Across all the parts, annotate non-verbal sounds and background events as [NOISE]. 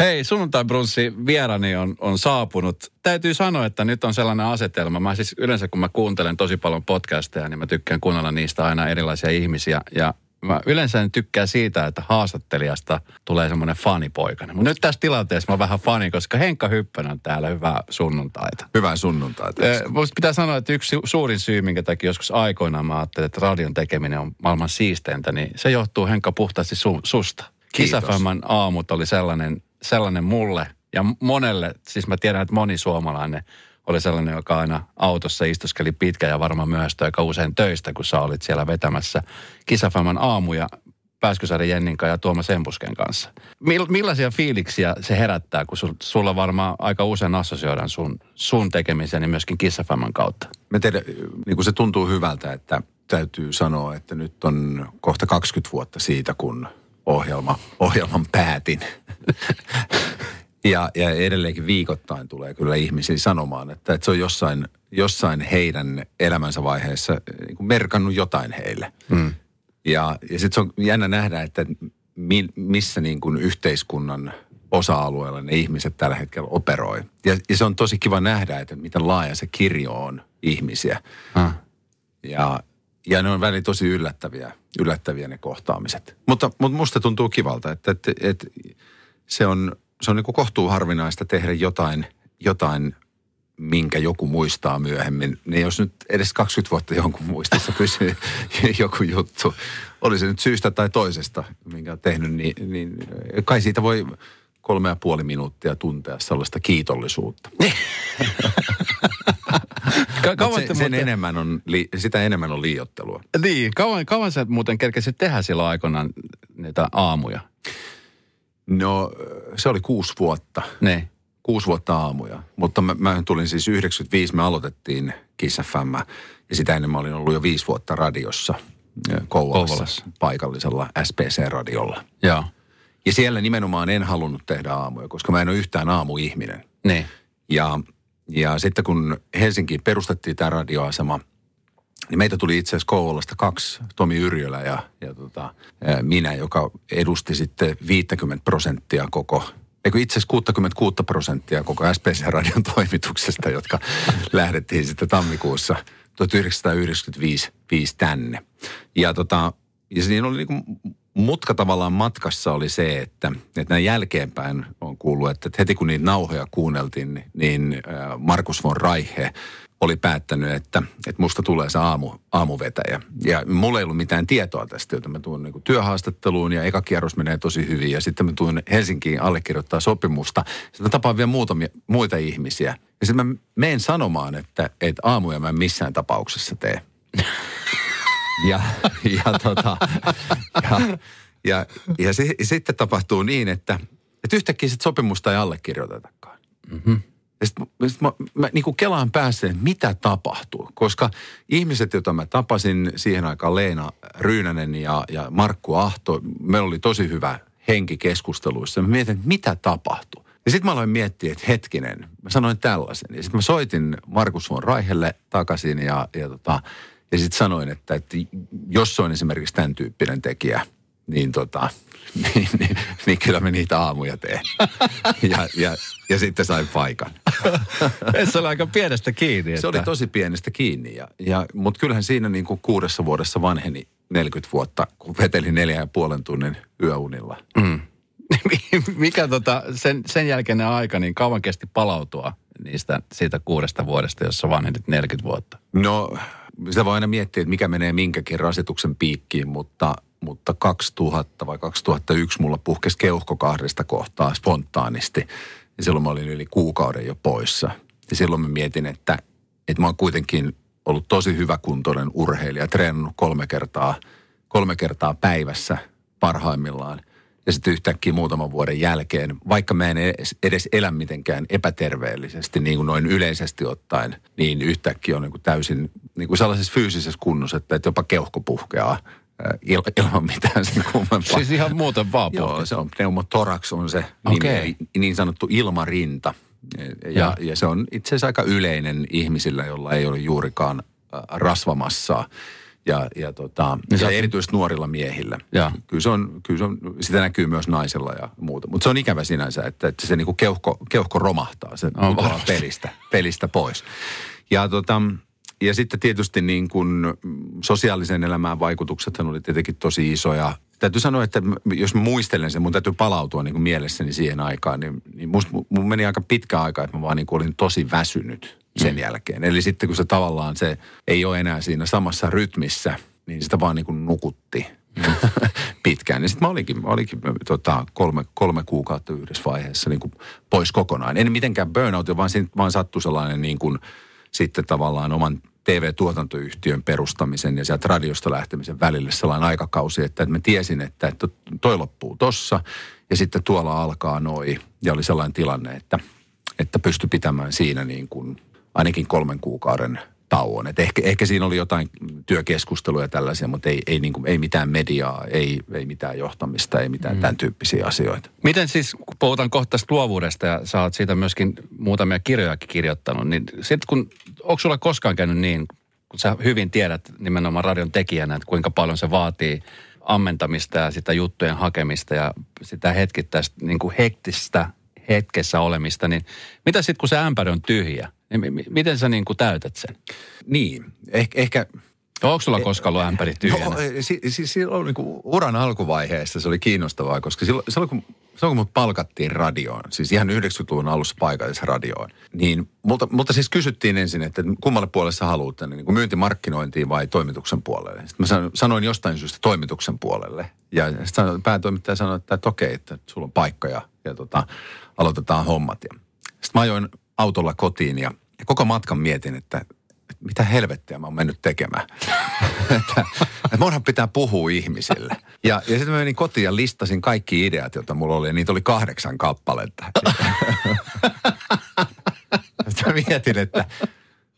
Hei, sunnuntai brunssi vierani on, on saapunut. Täytyy sanoa, että nyt on sellainen asetelma. Mä siis yleensä kun mä kuuntelen tosi paljon podcasteja, niin mä tykkään kuunnella niistä aina erilaisia ihmisiä. Ja mä yleensä en tykkää siitä, että haastattelijasta tulee semmoinen fanipoikana. Mutta nyt tässä tilanteessa mä oon vähän fani, koska Henkka Hyppönen on täällä. Hyvää sunnuntaita. Hyvää sunnuntaita. Eh, Musta pitää sanoa, että yksi su- suurin syy, minkä takia joskus aikoinaan mä ajattelin, että radion tekeminen on maailman siisteintä, niin se johtuu Henkka puhtaasti su- susta. Kiitos. Kisafemman aamut oli sellainen, sellainen mulle ja monelle, siis mä tiedän, että moni suomalainen oli sellainen, joka aina autossa istuskeli pitkä ja varmaan myöhästyi aika usein töistä, kun sä olit siellä vetämässä Kisafemman aamuja Pääskysaaren Jennin ja Tuomas Empusken kanssa. Mill, millaisia fiiliksiä se herättää, kun sul, sulla varmaan aika usein assosioidaan sun, sun tekemiseni myöskin Kissafemman kautta? Me tiedä, niin kuin se tuntuu hyvältä, että täytyy sanoa, että nyt on kohta 20 vuotta siitä, kun ohjelma, ohjelman päätin. ja, ja edelleenkin viikoittain tulee kyllä ihmisiä sanomaan, että, että se on jossain, jossain heidän elämänsä vaiheessa niin kuin merkannut jotain heille. Mm. Ja, ja sitten se on jännä nähdä, että mi, missä niin kuin yhteiskunnan osa-alueella ne ihmiset tällä hetkellä operoi. Ja, ja se on tosi kiva nähdä, että miten laaja se kirjo on ihmisiä. Ah. Ja, ja ne on välillä tosi yllättäviä, yllättäviä ne kohtaamiset. Mutta, mutta musta tuntuu kivalta, että, että, että se on, se on niin kohtuu harvinaista tehdä jotain, jotain, minkä joku muistaa myöhemmin. Niin jos nyt edes 20 vuotta jonkun muistissa pysyy [LAUGHS] joku juttu, oli se nyt syystä tai toisesta, minkä on tehnyt, niin, niin kai siitä voi kolme ja puoli minuuttia tuntea sellaista kiitollisuutta. [LAUGHS] Ka- kauan se, sen muuten- enemmän on, li, sitä enemmän on liiottelua. Niin, kauan, kauan sä muuten kerkesit tehdä silloin aikoinaan niitä aamuja? No se oli kuusi vuotta. Ne. Kuusi vuotta aamuja. Mutta mä, mä tulin siis 95, me aloitettiin Kiss FM. Ja sitä ennen mä olin ollut jo viisi vuotta radiossa Kouvolassa, Kouvolassa. paikallisella SPC-radiolla. Joo. Ja siellä nimenomaan en halunnut tehdä aamuja, koska mä en ole yhtään aamuihminen. Niin. Ja, ja sitten kun Helsinkiin perustettiin tämä radioasema, niin meitä tuli itse asiassa Kouvolasta kaksi, Tomi Yrjölä ja, ja tota, minä, joka edusti sitten 50 prosenttia koko, eikö itse asiassa 66 prosenttia koko SPC-radion toimituksesta, jotka [LAUGHS] lähdettiin sitten tammikuussa 1995 viisi tänne. Ja, tota, ja siinä oli niinku mutka tavallaan matkassa oli se, että, että näin jälkeenpäin on kuullut, että heti kun niitä nauhoja kuunneltiin, niin- niin Markus von Reiche oli päättänyt, että, että musta tulee se aamu, aamuvetäjä. Ja mulla ei ollut mitään tietoa tästä, joten mä tuun niin työhaastatteluun ja eka kierros menee tosi hyvin. Ja sitten mä tuun Helsinkiin allekirjoittaa sopimusta. Sitten mä tapaan vielä muutamia muita ihmisiä. Ja sitten mä menen sanomaan, että, että aamuja mä en missään tapauksessa tee. [LAUGHS] Ja, ja, tota, ja, ja, ja si, sitten tapahtuu niin, että, että yhtäkkiä sit sopimusta ei allekirjoitetakaan. Mm-hmm. Ja sit, mä- sit mä, mä niin kuin kelaan päässä, että mitä tapahtuu. Koska ihmiset, joita mä tapasin siihen aikaan, Leena Ryynänen ja, ja Markku Ahto, meillä oli tosi hyvä henki keskusteluissa. Mä mietin, että mitä tapahtuu. Ja sitten mä aloin miettiä, että hetkinen, mä sanoin tällaisen. Ja sitten mä soitin Markus von Raihelle takaisin ja, ja, tota, ja sitten sanoin, että, että jos on esimerkiksi tämän tyyppinen tekijä, niin, tota, [LAUGHS] niin, niin, niin kyllä me niitä aamuja teen. Ja, ja, ja sitten sain paikan. [LAUGHS] Se oli aika pienestä kiinni. Se oli että- tosi pienestä kiinni, ja, ja, mutta kyllähän siinä niin kuin kuudessa vuodessa vanheni 40 vuotta, kun vetelin neljän ja puolen tunnin yöunilla. [LAUGHS] Mikä tota, sen, sen jälkeinen aika, niin kauan kesti palautua niistä, siitä kuudesta vuodesta, jossa vanhenit 40 vuotta? No, sitä voi aina miettiä, että mikä menee minkäkin rasituksen piikkiin, mutta, mutta 2000 vai 2001 mulla puhkesi keuhko kahdesta kohtaa spontaanisti. Ja silloin mä olin yli kuukauden jo poissa. Ja silloin mä mietin, että, että mä oon kuitenkin ollut tosi hyväkuntoinen urheilija, treenannut kolme kertaa, kolme kertaa päivässä parhaimmillaan. Ja sitten yhtäkkiä muutaman vuoden jälkeen, vaikka mä en edes, elä mitenkään epäterveellisesti, niin kuin noin yleisesti ottaen, niin yhtäkkiä on niin kuin täysin niin kuin sellaisessa fyysisessä kunnossa, että että jopa keuhko puhkeaa ää, il, ilman mitään sen kummempaa. [LAUGHS] Siis ihan muuten vaan Joo, se on pneumotorax on se Okei. nimi, niin sanottu ilmarinta. Ja, ja se on itse asiassa aika yleinen ihmisillä, jolla ei ole juurikaan äh, rasvamassaa. Ja, ja, tota, Niin ja sä- erityisesti nuorilla miehillä. Joo. Kyllä, se on, kyllä se on, sitä näkyy myös naisilla ja muuta. Mutta se on ikävä sinänsä, että, että se niinku keuhko, keuhko romahtaa. Se On pelistä, pelistä pois. Ja, tota, ja sitten tietysti niin kuin sosiaalisen elämään vaikutuksethan oli tietenkin tosi isoja. Täytyy sanoa, että jos muistelen sen, mun täytyy palautua niin kuin mielessäni siihen aikaan, niin, niin musta, mun meni aika pitkä aika, että mä vaan niin olin tosi väsynyt sen jälkeen. Eli sitten kun se tavallaan se ei ole enää siinä samassa rytmissä, niin sitä vaan niin kuin nukutti [LAUGHS] pitkään. Ja sitten mä olinkin, mä olinkin tota, kolme, kolme kuukautta yhdessä vaiheessa niin kuin pois kokonaan. En mitenkään burnout, vaan, siinä, vaan sattui sellainen niin kuin, sitten tavallaan oman TV-tuotantoyhtiön perustamisen ja sieltä radiosta lähtemisen välille sellainen aikakausi, että mä tiesin, että, toi loppuu tossa ja sitten tuolla alkaa noi. Ja oli sellainen tilanne, että, että pystyi pitämään siinä niin kuin ainakin kolmen kuukauden tauon. Et ehkä, ehkä siinä oli jotain työkeskusteluja ja tällaisia, mutta ei, ei, niin kuin, ei mitään mediaa, ei, ei mitään johtamista, ei mitään mm. tämän tyyppisiä asioita. Miten siis, kun puhutaan kohta tästä luovuudesta ja sä oot siitä myöskin muutamia kirjojakin kirjoittanut, niin sitten kun, onko sulla koskaan käynyt niin, kun sä hyvin tiedät nimenomaan radion tekijänä, että kuinka paljon se vaatii ammentamista ja sitä juttujen hakemista ja sitä hetkittäistä niin kuin hektistä hetkessä olemista, niin mitä sitten kun se ämpäri on tyhjä, miten sä niin kuin täytät sen? Niin, ehkä, ehkä Onko sulla koskaan ollut ämpäri tyhjänä? Joo, si, si, silloin niin kuin uran alkuvaiheessa se oli kiinnostavaa, koska silloin, silloin, kun, silloin kun mut palkattiin radioon, siis ihan 90-luvun alussa paikallisradioon, niin multa, multa siis kysyttiin ensin, että kummalle puolelle sä haluat tänne, niin kuin myyntimarkkinointiin vai toimituksen puolelle. Sitten mä san- sanoin jostain syystä toimituksen puolelle. Ja sitten päätoimittaja sanoi, että, että okei, että sulla on paikka ja, ja tota, aloitetaan hommat. Ja sitten mä ajoin autolla kotiin ja, ja koko matkan mietin, että, mitä helvettiä mä oon mennyt tekemään. [LAUGHS] että, että munhan pitää puhua ihmisille. Ja, ja sitten mä menin kotiin ja listasin kaikki ideat, joita mulla oli. Ja niitä oli kahdeksan kappaletta. [LAUGHS] sitten mietin, että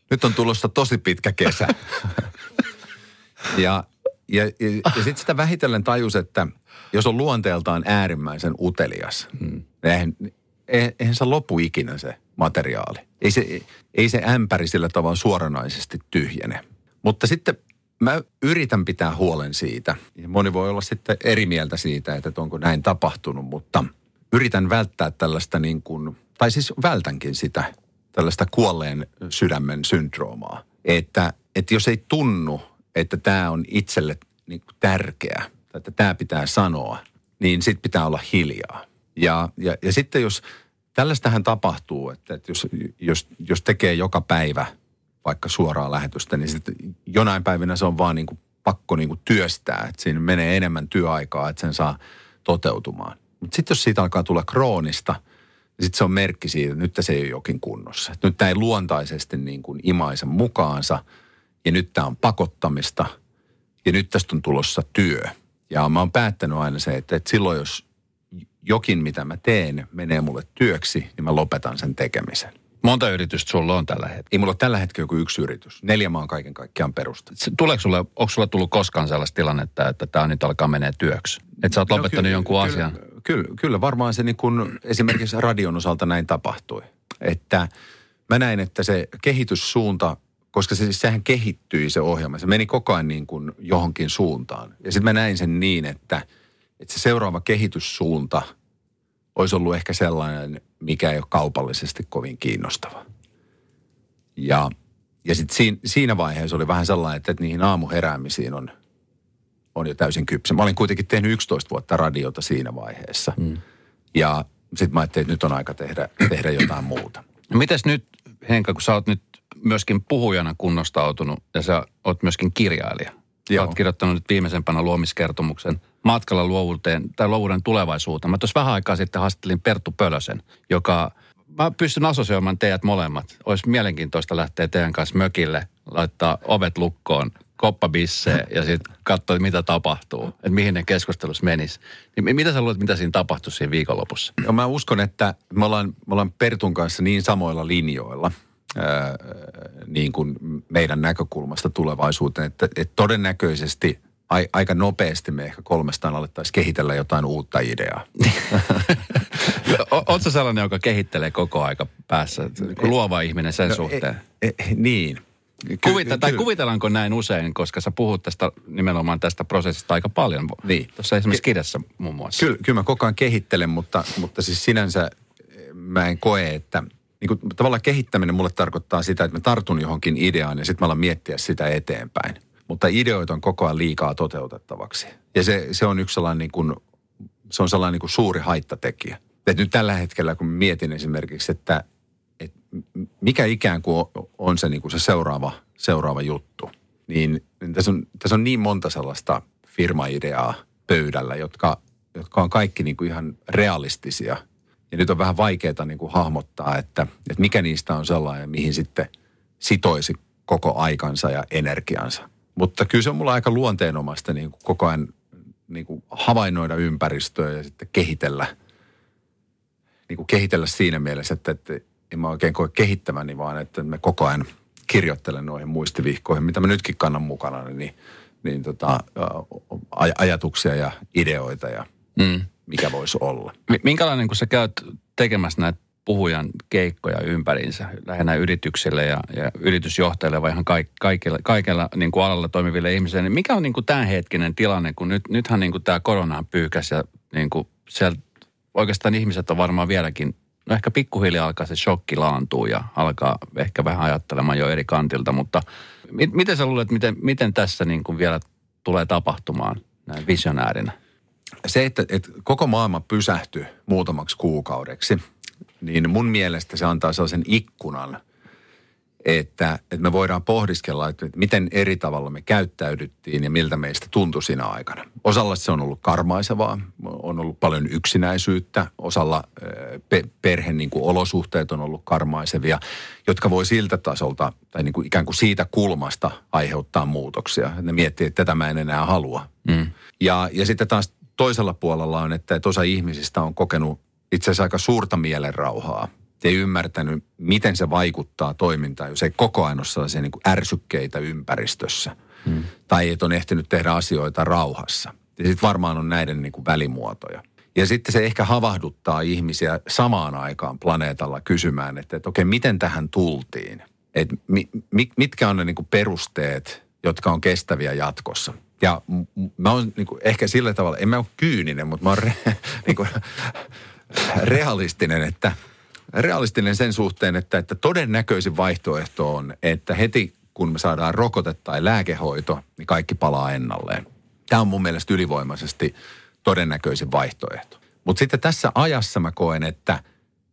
nyt on tulossa tosi pitkä kesä. [LAUGHS] ja ja, ja, ja sitten sitä vähitellen tajus, että jos on luonteeltaan äärimmäisen utelias, hmm. eihän, eihän se lopu ikinä se materiaali. Ei se, ei se ämpäri sillä tavalla suoranaisesti tyhjene. Mutta sitten mä yritän pitää huolen siitä. Moni voi olla sitten eri mieltä siitä, että onko näin tapahtunut, mutta yritän välttää tällaista niin kuin, tai siis vältänkin sitä, tällaista kuolleen sydämen syndroomaa. Että, että jos ei tunnu, että tämä on itselle niin kuin tärkeä, tai että tämä pitää sanoa, niin sitten pitää olla hiljaa. Ja, ja, ja sitten jos, tällaistähän tapahtuu, että, että jos, jos, jos tekee joka päivä vaikka suoraa lähetystä, niin sitten jonain päivinä se on vaan niin kuin pakko niin kuin työstää, että siinä menee enemmän työaikaa, että sen saa toteutumaan. Mutta sitten jos siitä alkaa tulla kroonista, niin sitten se on merkki siitä, että nyt se ei ole jokin kunnossa. Että nyt tämä ei luontaisesti niin kuin imaise mukaansa ja nyt tämä on pakottamista ja nyt tästä on tulossa työ. Ja mä oon päättänyt aina se, että, että silloin jos jokin, mitä mä teen, menee mulle työksi, niin mä lopetan sen tekemisen. Monta yritystä sulla on tällä hetkellä? Ei mulla ole tällä hetkellä joku yksi yritys. Neljä mä oon kaiken kaikkiaan perustettu. Se- Tuleeko sulle, onko sulla tullut koskaan sellaista tilannetta, että tämä nyt alkaa menee työksi? Että sä oot lopettanut No kyllä, jonkun kyllä, asian? Kyllä, kyllä varmaan se niin kuin esimerkiksi radion osalta näin tapahtui. Että mä näin, että se kehityssuunta, koska se, siis sehän kehittyi se ohjelma. Se meni koko ajan niin kuin johonkin suuntaan. Ja sitten mä näin sen niin, että, että se seuraava kehityssuunta olisi ollut ehkä sellainen, mikä ei ole kaupallisesti kovin kiinnostava. Ja, ja sitten siinä, siinä vaiheessa oli vähän sellainen, että, että niihin aamuheräämisiin on, on jo täysin kypsä. Mä olin kuitenkin tehnyt 11 vuotta radiota siinä vaiheessa. Mm. Ja sitten mä ajattelin, että nyt on aika tehdä, tehdä jotain muuta. No mites nyt, Henka, kun sä oot nyt myöskin puhujana kunnostautunut ja sä oot myöskin kirjailija. Sä Joo. oot kirjoittanut nyt viimeisempänä luomiskertomuksen matkalla luovuuteen tai luovuuden tulevaisuuteen. Mä tuossa vähän aikaa sitten haastattelin Perttu Pölösen, joka, mä pystyn assosioimaan teidät molemmat. Olisi mielenkiintoista lähteä teidän kanssa mökille, laittaa ovet lukkoon, koppa bissee ja sitten katsoa, mitä tapahtuu, että mihin ne keskustelussa menis. Niin mi- mitä sä luulet, mitä siinä tapahtuu siinä viikonlopussa? Ja mä uskon, että me ollaan, me ollaan Pertun kanssa niin samoilla linjoilla ää, niin kuin meidän näkökulmasta tulevaisuuteen, että, että todennäköisesti ai, aika nopeasti me ehkä kolmestaan alettaisiin kehitellä jotain uutta ideaa. [LAUGHS] Oletko sellainen, joka kehittelee koko aika päässä, luova ihminen sen No, suhteen? E, e, niin. Kuvita, tai kuvitellaanko näin usein, koska sä puhut tästä nimenomaan tästä prosessista aika paljon. Niin. Tuossa esimerkiksi kirjassa muun muassa. Kyllä, kyllä mä koko ajan kehittelen, mutta, mutta siis sinänsä mä en koe, että niin kuin, tavallaan kehittäminen mulle tarkoittaa sitä, että mä tartun johonkin ideaan ja sitten mä alan miettiä sitä eteenpäin. Mutta ideoita on koko ajan liikaa toteutettavaksi. Ja se, se on yksi sellainen, niin kuin, se on sellainen niin kuin suuri haittatekijä. Et nyt tällä hetkellä, kun mietin esimerkiksi, että, että mikä ikään kuin on se, niin kuin se seuraava, seuraava juttu, niin, niin tässä, on, tässä on niin monta sellaista firmaideaa pöydällä, jotka, jotka on kaikki niin kuin ihan realistisia. Ja nyt on vähän vaikeaa niin kuin hahmottaa, että, että mikä niistä on sellainen, mihin sitten sitoisi koko aikansa ja energiansa. Mutta kyllä se on mulla aika luonteenomaista niin kuin koko ajan niin kuin havainnoida ympäristöä ja sitten kehitellä, niin kuin kehitellä siinä mielessä, että, että en mä oikein koe kehittämäni, vaan että me koko ajan kirjoittelen noihin muistivihkoihin, mitä mä nytkin kannan mukana, niin, niin tota, aj- ajatuksia ja ideoita ja mm. mikä voisi olla. Minkälainen, kun sä käyt tekemässä näitä puhujan keikkoja ympäriinsä, lähinnä yrityksille ja, ja yritysjohtajille vai ihan kaik, kaikilla, kaikilla niin kuin alalla toimiville ihmisille, niin mikä on niin kuin tämänhetkinen tilanne, kun nyt, nythän niin kuin tämä korona pyykäs ja niin kuin siellä oikeastaan ihmiset on varmaan vieläkin, no ehkä pikkuhiljaa alkaa se shokki laantua ja alkaa ehkä vähän ajattelemaan jo eri kantilta, mutta mit, miten sä luulet, miten, miten tässä niin kuin vielä tulee tapahtumaan näin visionäärinä? Se, että, että koko maailma pysähtyi muutamaksi kuukaudeksi – niin mun mielestä se antaa sellaisen ikkunan, että, että me voidaan pohdiskella, että miten eri tavalla me käyttäydyttiin ja miltä meistä tuntui siinä aikana. Osalla se on ollut karmaisevaa, on ollut paljon yksinäisyyttä, osalla pe- perheen niin kuin olosuhteet on ollut karmaisevia, jotka voi siltä tasolta tai niin kuin ikään kuin siitä kulmasta aiheuttaa muutoksia. Ne miettii, että tätä mä en enää halua. Mm. Ja, ja sitten taas toisella puolella on, että, että osa ihmisistä on kokenut itse asiassa aika suurta mielenrauhaa. Ei ymmärtänyt, miten se vaikuttaa toimintaan, jos ei koko ajan ole sellaisia niin kuin ärsykkeitä ympäristössä. Hmm. Tai et on ehtinyt tehdä asioita rauhassa. Ja sitten varmaan on näiden niin kuin välimuotoja. Ja sitten se ehkä havahduttaa ihmisiä samaan aikaan planeetalla kysymään, että, että okei, miten tähän tultiin? Et mi, mi, mitkä on ne niin kuin perusteet, jotka on kestäviä jatkossa? Ja mä oon niin kuin, ehkä sillä tavalla, en mä ole kyyninen, mutta mä oon re, [LAUGHS] niin kuin, realistinen, että realistinen sen suhteen, että, että todennäköisin vaihtoehto on, että heti kun me saadaan rokote tai lääkehoito, niin kaikki palaa ennalleen. Tämä on mun mielestä ylivoimaisesti todennäköisin vaihtoehto. Mutta sitten tässä ajassa mä koen, että,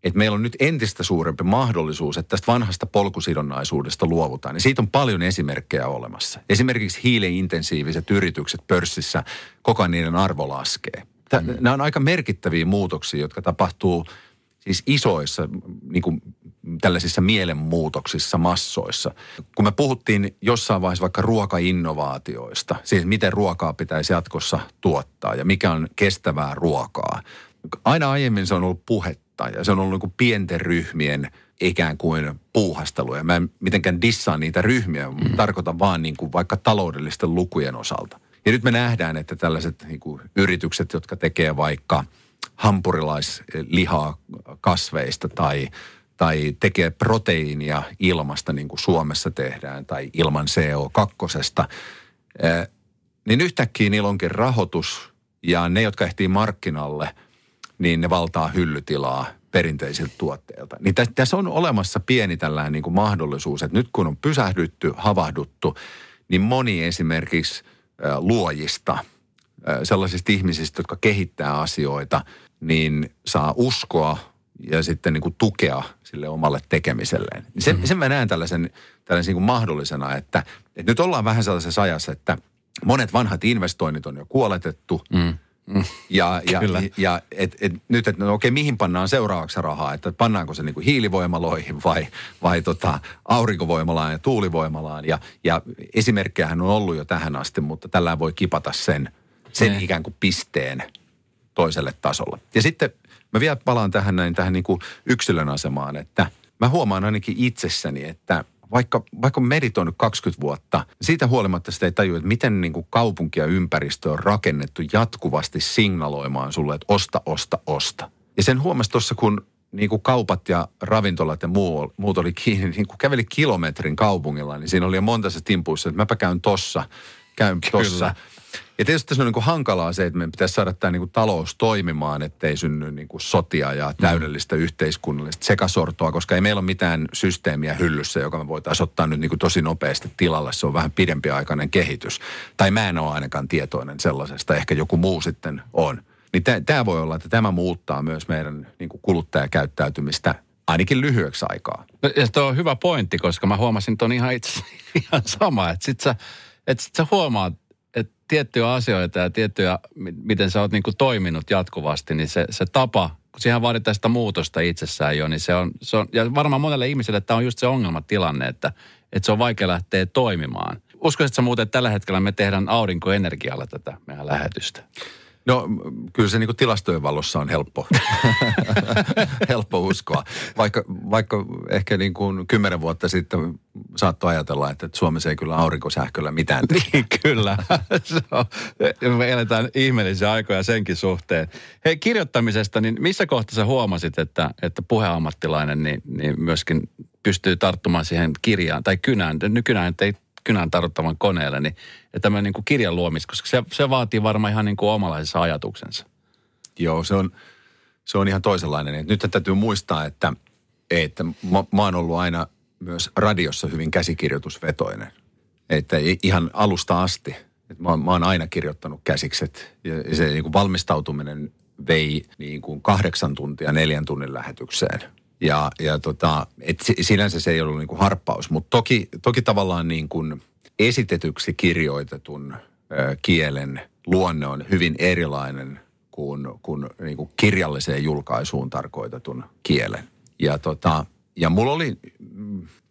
että meillä on nyt entistä suurempi mahdollisuus, että tästä vanhasta polkusidonnaisuudesta luovutaan. Ja siitä on paljon esimerkkejä olemassa. Esimerkiksi hiiliintensiiviset yritykset pörssissä, koko ajan niiden arvo laskee. Mm. Nämä on aika merkittäviä muutoksia, jotka tapahtuu siis isoissa niin kuin tällaisissa mielenmuutoksissa, massoissa. Kun me puhuttiin jossain vaiheessa vaikka ruokainnovaatioista, siis miten ruokaa pitäisi jatkossa tuottaa ja mikä on kestävää ruokaa. Aina aiemmin se on ollut puhetta ja se on ollut niin kuin pienten ryhmien ikään kuin puuhasteluja. Mä en mitenkään dissaa niitä ryhmiä, mm. tarkoitan vaan niin kuin vaikka taloudellisten lukujen osalta. Ja nyt me nähdään, että tällaiset niin kuin, yritykset, jotka tekee vaikka hampurilaislihaa kasveista tai, tai tekee proteiinia ilmasta, niin kuin Suomessa tehdään, tai ilman CO2, niin yhtäkkiä niillä onkin rahoitus ja ne, jotka ehtii markkinalle, niin ne valtaa hyllytilaa perinteisiltä tuotteilta. Niin tässä on olemassa pieni tällainen niin kuin mahdollisuus, että nyt kun on pysähdytty, havahduttu, niin moni esimerkiksi – luojista, sellaisista ihmisistä, jotka kehittää asioita, niin saa uskoa ja sitten niin kuin tukea sille omalle tekemiselleen. Sen, mm-hmm. sen mä näen tällaisen, tällaisen niin kuin mahdollisena, että, että nyt ollaan vähän sellaisessa ajassa, että monet vanhat investoinnit on jo kuoletettu. Mm Mm. Ja, ja, ja et, et, nyt, että no okei, mihin pannaan seuraavaksi rahaa? Että pannaanko se niin kuin hiilivoimaloihin vai, vai tota, aurinkovoimalaan ja tuulivoimalaan? Ja, ja esimerkkejähän on ollut jo tähän asti, mutta tällä voi kipata sen, sen ne. ikään kuin pisteen toiselle tasolle. Ja sitten mä vielä palaan tähän näin tähän niin kuin yksilön asemaan, että mä huomaan ainakin itsessäni, että vaikka, vaikka meditoinut 20 vuotta, siitä huolimatta sitä ei tajua, että miten niin kuin kaupunki ja ympäristö on rakennettu jatkuvasti signaloimaan sulle, että osta, osta, osta. Ja sen huomasi tuossa, kun niin kuin kaupat ja ravintolat ja muu, muut oli kiinni, niin kun käveli kilometrin kaupungilla, niin siinä oli jo monta se timpuissa, että mäpä käyn tossa, käyn tossa. Ja tietysti se on niin kuin hankalaa se, että meidän pitäisi saada tämä niin kuin talous toimimaan, ettei synny niin kuin sotia ja täydellistä mm. yhteiskunnallista sekasortoa, koska ei meillä ole mitään systeemiä hyllyssä, joka me voitaisiin ottaa nyt niin kuin tosi nopeasti tilalle. Se on vähän pidempiaikainen kehitys. Tai mä en ole ainakaan tietoinen sellaisesta, ehkä joku muu sitten on. Niin tämä voi olla, että tämä muuttaa myös meidän niin kuin kuluttajakäyttäytymistä ainakin lyhyeksi aikaa. No, ja se on hyvä pointti, koska mä huomasin ton ihan itse [LAUGHS] ihan sama, että sit sä, että sit sä huomaat, että tiettyjä asioita ja tiettyjä, miten sä oot niin toiminut jatkuvasti, niin se, se tapa, kun siihen vaaditaan sitä muutosta itsessään jo, niin se on, se on, ja varmaan monelle ihmiselle tämä on just se ongelmatilanne, että, että se on vaikea lähteä toimimaan. Uskoisitko muuten, että tällä hetkellä me tehdään aurinkoenergialla tätä meidän lähetystä? No kyllä se niin tilastojen valossa on helppo, [LAUGHS] helppo uskoa. Vaikka, vaikka ehkä niin kuin kymmenen vuotta sitten saattoi ajatella, että Suomessa ei kyllä aurinkosähköllä mitään. Niin kyllä. [LAUGHS] Me eletään ihmeellisiä aikoja senkin suhteen. Hei kirjoittamisesta, niin missä kohtaa sä huomasit, että, että puheammattilainen niin, niin myöskin pystyy tarttumaan siihen kirjaan tai kynään. Nykyään ei kynän tarvittavan koneelle, niin tämä niin kuin kirjan luomista, koska se, se vaatii varmaan ihan niin kuin omalaisensa ajatuksensa. Joo, se on, se on ihan toisenlainen. Nyt täytyy muistaa, että, että mä, mä oon ollut aina myös radiossa hyvin käsikirjoitusvetoinen. Että ihan alusta asti. Että mä, mä oon aina kirjoittanut käsikset ja se niin kuin valmistautuminen vei niin kuin kahdeksan tuntia neljän tunnin lähetykseen – ja, ja tota, et sinänsä se ei ollut niin kuin harppaus, mutta toki, toki tavallaan niin kuin esitetyksi kirjoitetun ö, kielen luonne on hyvin erilainen kuin, kuin, niin kuin kirjalliseen julkaisuun tarkoitetun kielen. Ja, tota, ja mulla oli,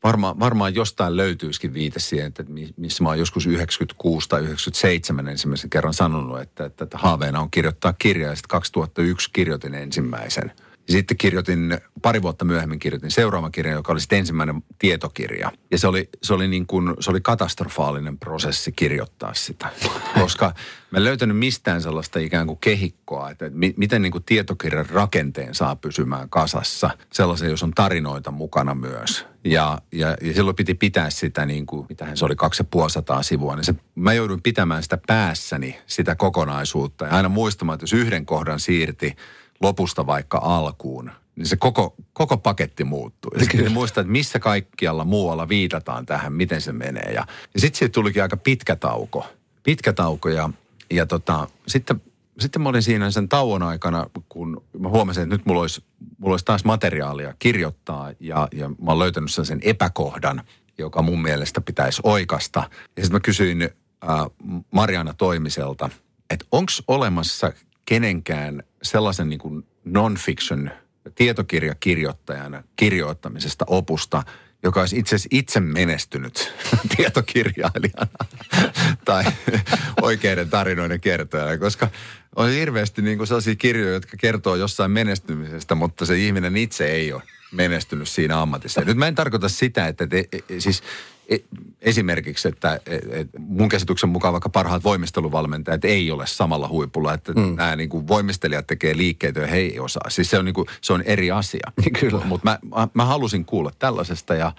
varmaan, varmaan jostain löytyisikin viite siihen, että missä mä oon joskus 96 tai 97 ensimmäisen kerran sanonut, että, että, että haaveena on kirjoittaa kirja ja sitten 2001 kirjoitin ensimmäisen – ja sitten kirjoitin, pari vuotta myöhemmin kirjoitin seuraavan kirjan, joka oli sitten ensimmäinen tietokirja. Ja se oli, se oli, niin kuin, se oli katastrofaalinen prosessi kirjoittaa sitä, [LAUGHS] koska mä en löytänyt mistään sellaista ikään kuin kehikkoa, että miten niin kuin tietokirjan rakenteen saa pysymään kasassa. Sellaisen, jos on tarinoita mukana myös. Ja, ja, ja silloin piti pitää sitä niin kuin, mitähän se oli, kaksi ja sivua. Niin se, mä jouduin pitämään sitä päässäni, sitä kokonaisuutta. Ja aina muistamaan, että jos yhden kohdan siirti lopusta vaikka alkuun, niin se koko, koko paketti muuttuu. Ja sitten muistaa, että missä kaikkialla muualla viitataan tähän, miten se menee. Ja, ja sitten siitä tulikin aika pitkä tauko. Pitkä tauko ja, ja tota, sitten, sitten mä olin siinä sen tauon aikana, kun mä huomasin, että nyt mulla olisi, mulla olisi taas materiaalia kirjoittaa ja, ja mä oon löytänyt sen epäkohdan, joka mun mielestä pitäisi oikasta. Ja sitten mä kysyin äh, Mariana Toimiselta, että onko olemassa kenenkään sellaisen niin kuin non-fiction tietokirjakirjoittajana kirjoittamisesta opusta, joka olisi itse asiassa itse menestynyt [LAUGHS] tietokirjailijana tai [LAUGHS] oikeiden tarinoiden kertojana, koska on hirveästi niin kuin sellaisia kirjoja, jotka kertoo jossain menestymisestä, mutta se ihminen itse ei ole menestynyt siinä ammatissa. Nyt mä en tarkoita sitä, että te, siis E, esimerkiksi, että et, mun käsityksen mukaan vaikka parhaat voimisteluvalmentajat ei ole samalla huipulla, että mm. nämä niin kuin voimistelijat tekee liikkeitä ja he ei osaa. Siis se on, niin kuin, se on eri asia. [LAUGHS] Kyllä. Mutta mä, mä, mä halusin kuulla tällaisesta ja,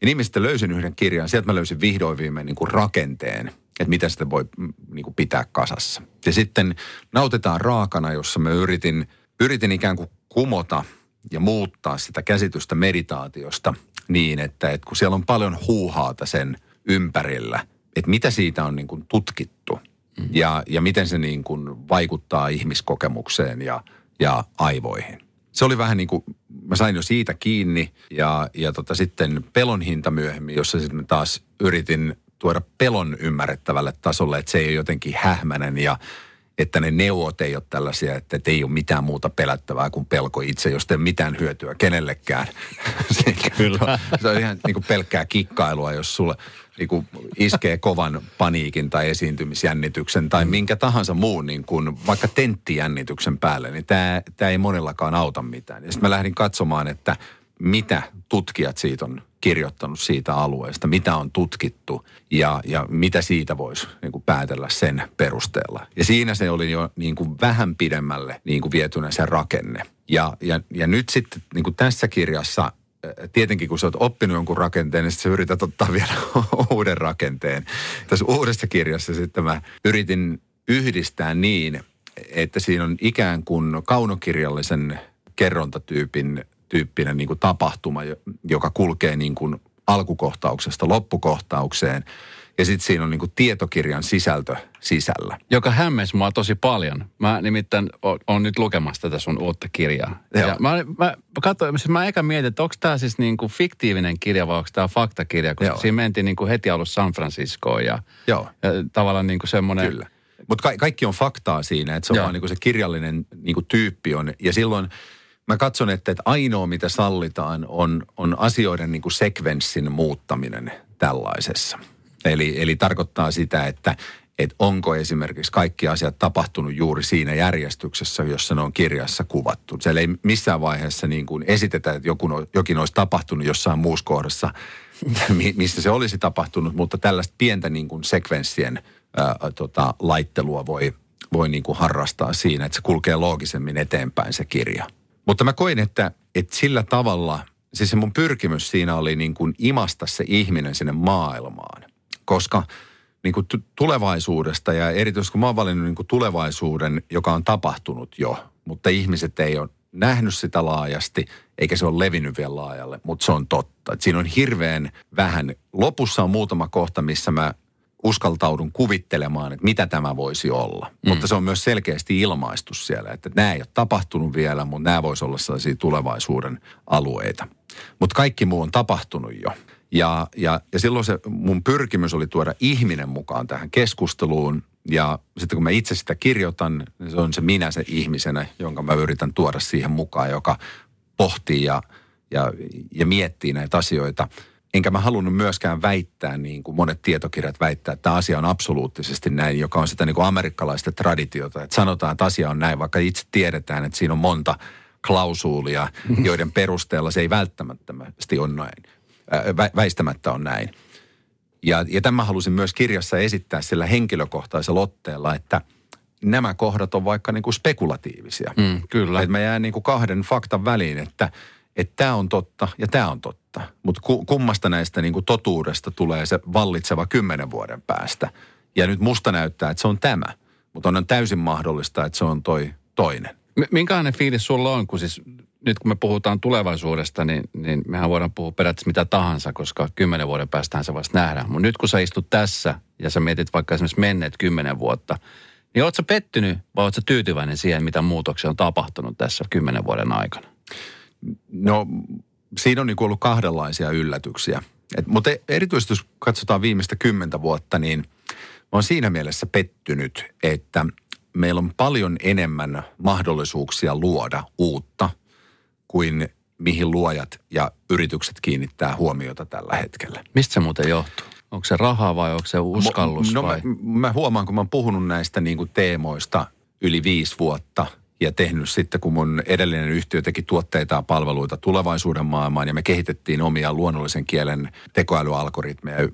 ja niin sitten löysin yhden kirjan. Sieltä mä löysin vihdoin viimein niin kuin rakenteen, että mitä sitä voi mm, niin kuin pitää kasassa. Ja sitten nautetaan raakana, jossa mä yritin, yritin ikään kuin kumota ja muuttaa sitä käsitystä meditaatiosta – niin, että, että kun siellä on paljon huuhaata sen ympärillä, että mitä siitä on niin kuin tutkittu mm. ja, ja miten se niin kuin vaikuttaa ihmiskokemukseen ja, ja aivoihin. Se oli vähän niin kuin, mä sain jo siitä kiinni ja, ja tota sitten pelon hinta myöhemmin, jossa sitten taas yritin tuoda pelon ymmärrettävälle tasolle, että se ei ole jotenkin hähmänen ja että ne neuvot ei ole tällaisia, että ei ole mitään muuta pelättävää kuin pelko itse, jos ei mitään hyötyä kenellekään. [LAUGHS] se, Kyllä. se on ihan niin kuin pelkkää kikkailua, jos sulle niin kuin iskee kovan paniikin tai esiintymisjännityksen tai mm. minkä tahansa muun, niin kuin vaikka tenttijännityksen päälle, niin tämä, tämä ei monellakaan auta mitään. Ja sitten mä lähdin katsomaan, että mitä tutkijat siitä on kirjoittanut siitä alueesta, mitä on tutkittu ja, ja mitä siitä voisi niin kuin päätellä sen perusteella. Ja siinä se oli jo niin kuin vähän pidemmälle niin kuin vietynä se rakenne. Ja, ja, ja nyt sitten niin kuin tässä kirjassa tietenkin kun sä oot oppinut jonkun rakenteen, niin sä yrität ottaa [LAUGHS] vielä uuden rakenteen. Tässä uudessa kirjassa sitten mä yritin yhdistää niin, että siinä on ikään kuin kaunokirjallisen kerrontatyypin tyyppinen niin kuin tapahtuma, joka kulkee niin kuin alkukohtauksesta loppukohtaukseen. Ja sitten siinä on niin kuin tietokirjan sisältö sisällä. Joka hämmensi mua tosi paljon. Mä nimittäin oon nyt lukemassa tätä sun uutta kirjaa. Joo. Ja mä, mä, katsoin, siis mä eka mietin, että onko tämä siis niin kuin fiktiivinen kirja vai onko tämä faktakirja, koska Joo. siinä mentiin niin kuin heti alussa San Franciscoon ja, Joo. ja tavallaan niin kuin semmoinen... Kyllä. Mutta ka- kaikki on faktaa siinä, että se on vaan niin kuin se kirjallinen niin kuin tyyppi on. Ja silloin mä katson, että, että ainoa mitä sallitaan on, on asioiden niin kuin sekvenssin muuttaminen tällaisessa. Eli, eli tarkoittaa sitä, että, että onko esimerkiksi kaikki asiat tapahtunut juuri siinä järjestyksessä, jossa ne on kirjassa kuvattu. Siellä ei missään vaiheessa niin kuin esitetä, että joku, jokin olisi tapahtunut jossain muussa kohdassa, [LAUGHS] missä se olisi tapahtunut, mutta tällaista pientä niin kuin sekvenssien ää, tota, laittelua voi, voi niin kuin harrastaa siinä, että se kulkee loogisemmin eteenpäin se kirja. Mutta mä koin, että, että sillä tavalla, siis se mun pyrkimys siinä oli niin kuin imasta se ihminen sinne maailmaan. Koska niin kuin tulevaisuudesta ja erityisesti kun mä oon valinnut niin kuin tulevaisuuden, joka on tapahtunut jo, mutta ihmiset ei ole nähnyt sitä laajasti, eikä se ole levinnyt vielä laajalle, mutta se on totta. Et siinä on hirveän vähän. Lopussa on muutama kohta, missä mä uskaltaudun kuvittelemaan, että mitä tämä voisi olla. Mm. Mutta se on myös selkeästi ilmaistu siellä, että nämä ei ole tapahtunut vielä, mutta nämä voisi olla sellaisia tulevaisuuden alueita. Mutta kaikki muu on tapahtunut jo. Ja, ja, ja silloin se mun pyrkimys oli tuoda ihminen mukaan tähän keskusteluun. Ja sitten kun mä itse sitä kirjoitan, niin se on se minä se ihmisenä, jonka mä yritän tuoda siihen mukaan, joka pohtii ja, ja, ja miettii näitä asioita – Enkä mä halunnut myöskään väittää, niin kuin monet tietokirjat väittää, että tämä asia on absoluuttisesti näin, joka on sitä niin kuin amerikkalaista traditiota. Että sanotaan, että asia on näin, vaikka itse tiedetään, että siinä on monta klausuulia, [LAUGHS] joiden perusteella se ei välttämättä ole näin. Vä, väistämättä on näin. Ja, ja tämä halusin myös kirjassa esittää sillä henkilökohtaisella otteella, että nämä kohdat on vaikka niin kuin spekulatiivisia. Mm, kyllä. Että mä jään niin kuin kahden faktan väliin, että – että tämä on totta ja tämä on totta. Mutta kummasta näistä niin kuin totuudesta tulee se vallitseva kymmenen vuoden päästä. Ja nyt musta näyttää, että se on tämä. Mutta on täysin mahdollista, että se on toi toinen. Minkälainen fiilis sulla on, kun siis nyt kun me puhutaan tulevaisuudesta, niin, niin mehän voidaan puhua periaatteessa mitä tahansa, koska kymmenen vuoden päästään se vasta nähdään. Mutta nyt kun sä istut tässä ja sä mietit vaikka esimerkiksi menneet kymmenen vuotta, niin ootko sä pettynyt vai ootko sä tyytyväinen siihen, mitä muutoksia on tapahtunut tässä kymmenen vuoden aikana? No siinä on niin ollut kahdenlaisia yllätyksiä. Et, mutta erityisesti jos katsotaan viimeistä kymmentä vuotta, niin mä oon siinä mielessä pettynyt, että meillä on paljon enemmän mahdollisuuksia luoda uutta kuin mihin luojat ja yritykset kiinnittää huomiota tällä hetkellä. Mistä se muuten johtuu? Onko se raha vai onko se uskallus? No, vai? Mä, mä huomaan, kun mä oon puhunut näistä niin kuin teemoista yli viisi vuotta – ja tehnyt sitten, kun mun edellinen yhtiö teki tuotteita ja palveluita tulevaisuuden maailmaan ja me kehitettiin omia luonnollisen kielen tekoälyalgoritmeja,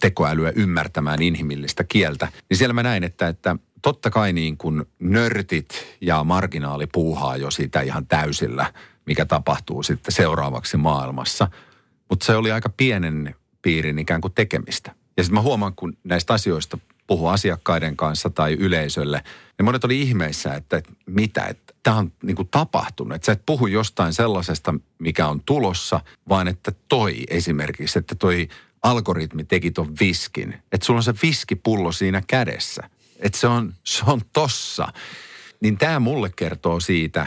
tekoälyä ymmärtämään inhimillistä kieltä, niin siellä mä näin, että, että totta kai niin kuin nörtit ja marginaali puuhaa jo sitä ihan täysillä, mikä tapahtuu sitten seuraavaksi maailmassa. Mutta se oli aika pienen piirin ikään kuin tekemistä. Ja sitten mä huomaan, kun näistä asioista puhua asiakkaiden kanssa tai yleisölle. Ja monet oli ihmeissä, että, mitä, että tämä on niin kuin tapahtunut. Että sä et puhu jostain sellaisesta, mikä on tulossa, vaan että toi esimerkiksi, että toi algoritmi teki ton viskin. Että sulla on se viskipullo siinä kädessä. Että se on, se on tossa. Niin tämä mulle kertoo siitä,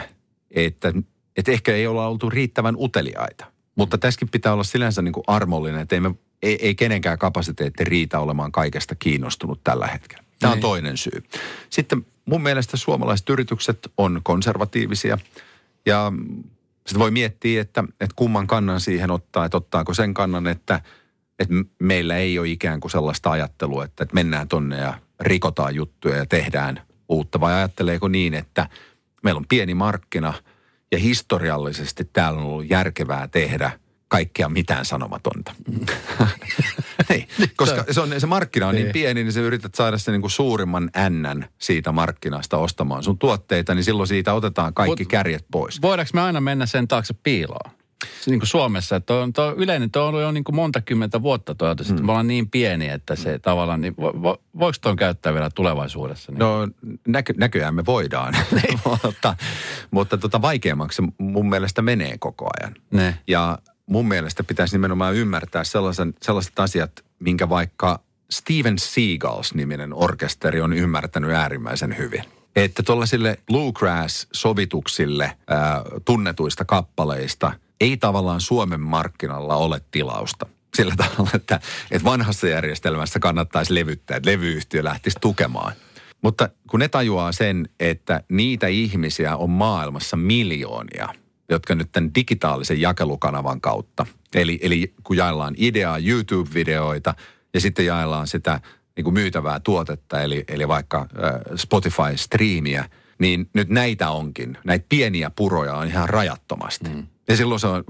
että, että ehkä ei olla oltu riittävän uteliaita. Mutta tässäkin pitää olla sillänsä niin kuin armollinen, että ei me ei, ei kenenkään kapasiteetti riitä olemaan kaikesta kiinnostunut tällä hetkellä. Tämä on niin. toinen syy. Sitten mun mielestä suomalaiset yritykset on konservatiivisia ja sitten voi miettiä, että, että kumman kannan siihen ottaa, että ottaako sen kannan, että, että meillä ei ole ikään kuin sellaista ajattelua, että, että mennään tonne ja rikotaan juttuja ja tehdään uutta, vai ajatteleeko niin, että meillä on pieni markkina ja historiallisesti täällä on ollut järkevää tehdä kaikkea mitään sanomatonta. [LAUGHS] Ei, koska se, on, se markkina on niin, niin pieni, niin sä yrität saada sen niin kuin suurimman ännän siitä markkinasta ostamaan sun tuotteita, niin silloin siitä otetaan kaikki Mut, kärjet pois. Voidaanko me aina mennä sen taakse piiloon? niin kuin Suomessa, että on, tuo yleinen, tuo on jo niin kuin monta kymmentä vuotta tuo, että hmm. me ollaan niin pieni, että se hmm. tavallaan, niin vo, vo, voiko tuon käyttää vielä tulevaisuudessa? Niin? No näkö, näköjään me voidaan, [LAUGHS] niin. [LAUGHS] mutta, mutta tota vaikeammaksi mun mielestä menee koko ajan. Ne. Ja mun mielestä pitäisi nimenomaan ymmärtää sellaisen, sellaiset asiat, minkä vaikka Steven Seagals-niminen orkesteri on ymmärtänyt äärimmäisen hyvin. Että tuollaisille bluegrass-sovituksille ää, tunnetuista kappaleista ei tavallaan Suomen markkinalla ole tilausta sillä tavalla, että, että vanhassa järjestelmässä kannattaisi levyttää, että levyyhtiö lähtisi tukemaan. Mutta kun ne tajuaa sen, että niitä ihmisiä on maailmassa miljoonia – jotka nyt tämän digitaalisen jakelukanavan kautta, eli, eli kun jaellaan ideaa, YouTube-videoita ja sitten jaellaan sitä niin kuin myytävää tuotetta, eli, eli vaikka äh, Spotify-striimiä, niin nyt näitä onkin. Näitä pieniä puroja on ihan rajattomasti. Mm. Ja silloin se on,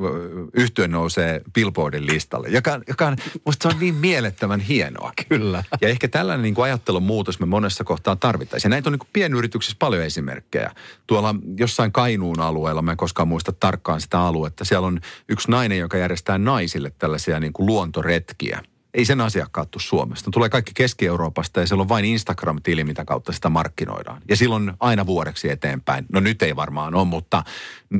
yhtiö nousee Billboardin listalle, joka, joka on, musta se on niin mielettömän hienoa. [LAUGHS] Kyllä. Ja ehkä tällainen niin kuin ajattelun muutos me monessa kohtaa tarvittaisiin. Ja näitä on niin kuin pienyrityksissä paljon esimerkkejä. Tuolla jossain Kainuun alueella, mä en koskaan muista tarkkaan sitä aluetta, siellä on yksi nainen, joka järjestää naisille tällaisia niin kuin luontoretkiä – ei sen asiakkaat tule Suomesta. Tulee kaikki Keski-Euroopasta ja siellä on vain Instagram-tili, mitä kautta sitä markkinoidaan. Ja silloin aina vuodeksi eteenpäin. No nyt ei varmaan ole, mutta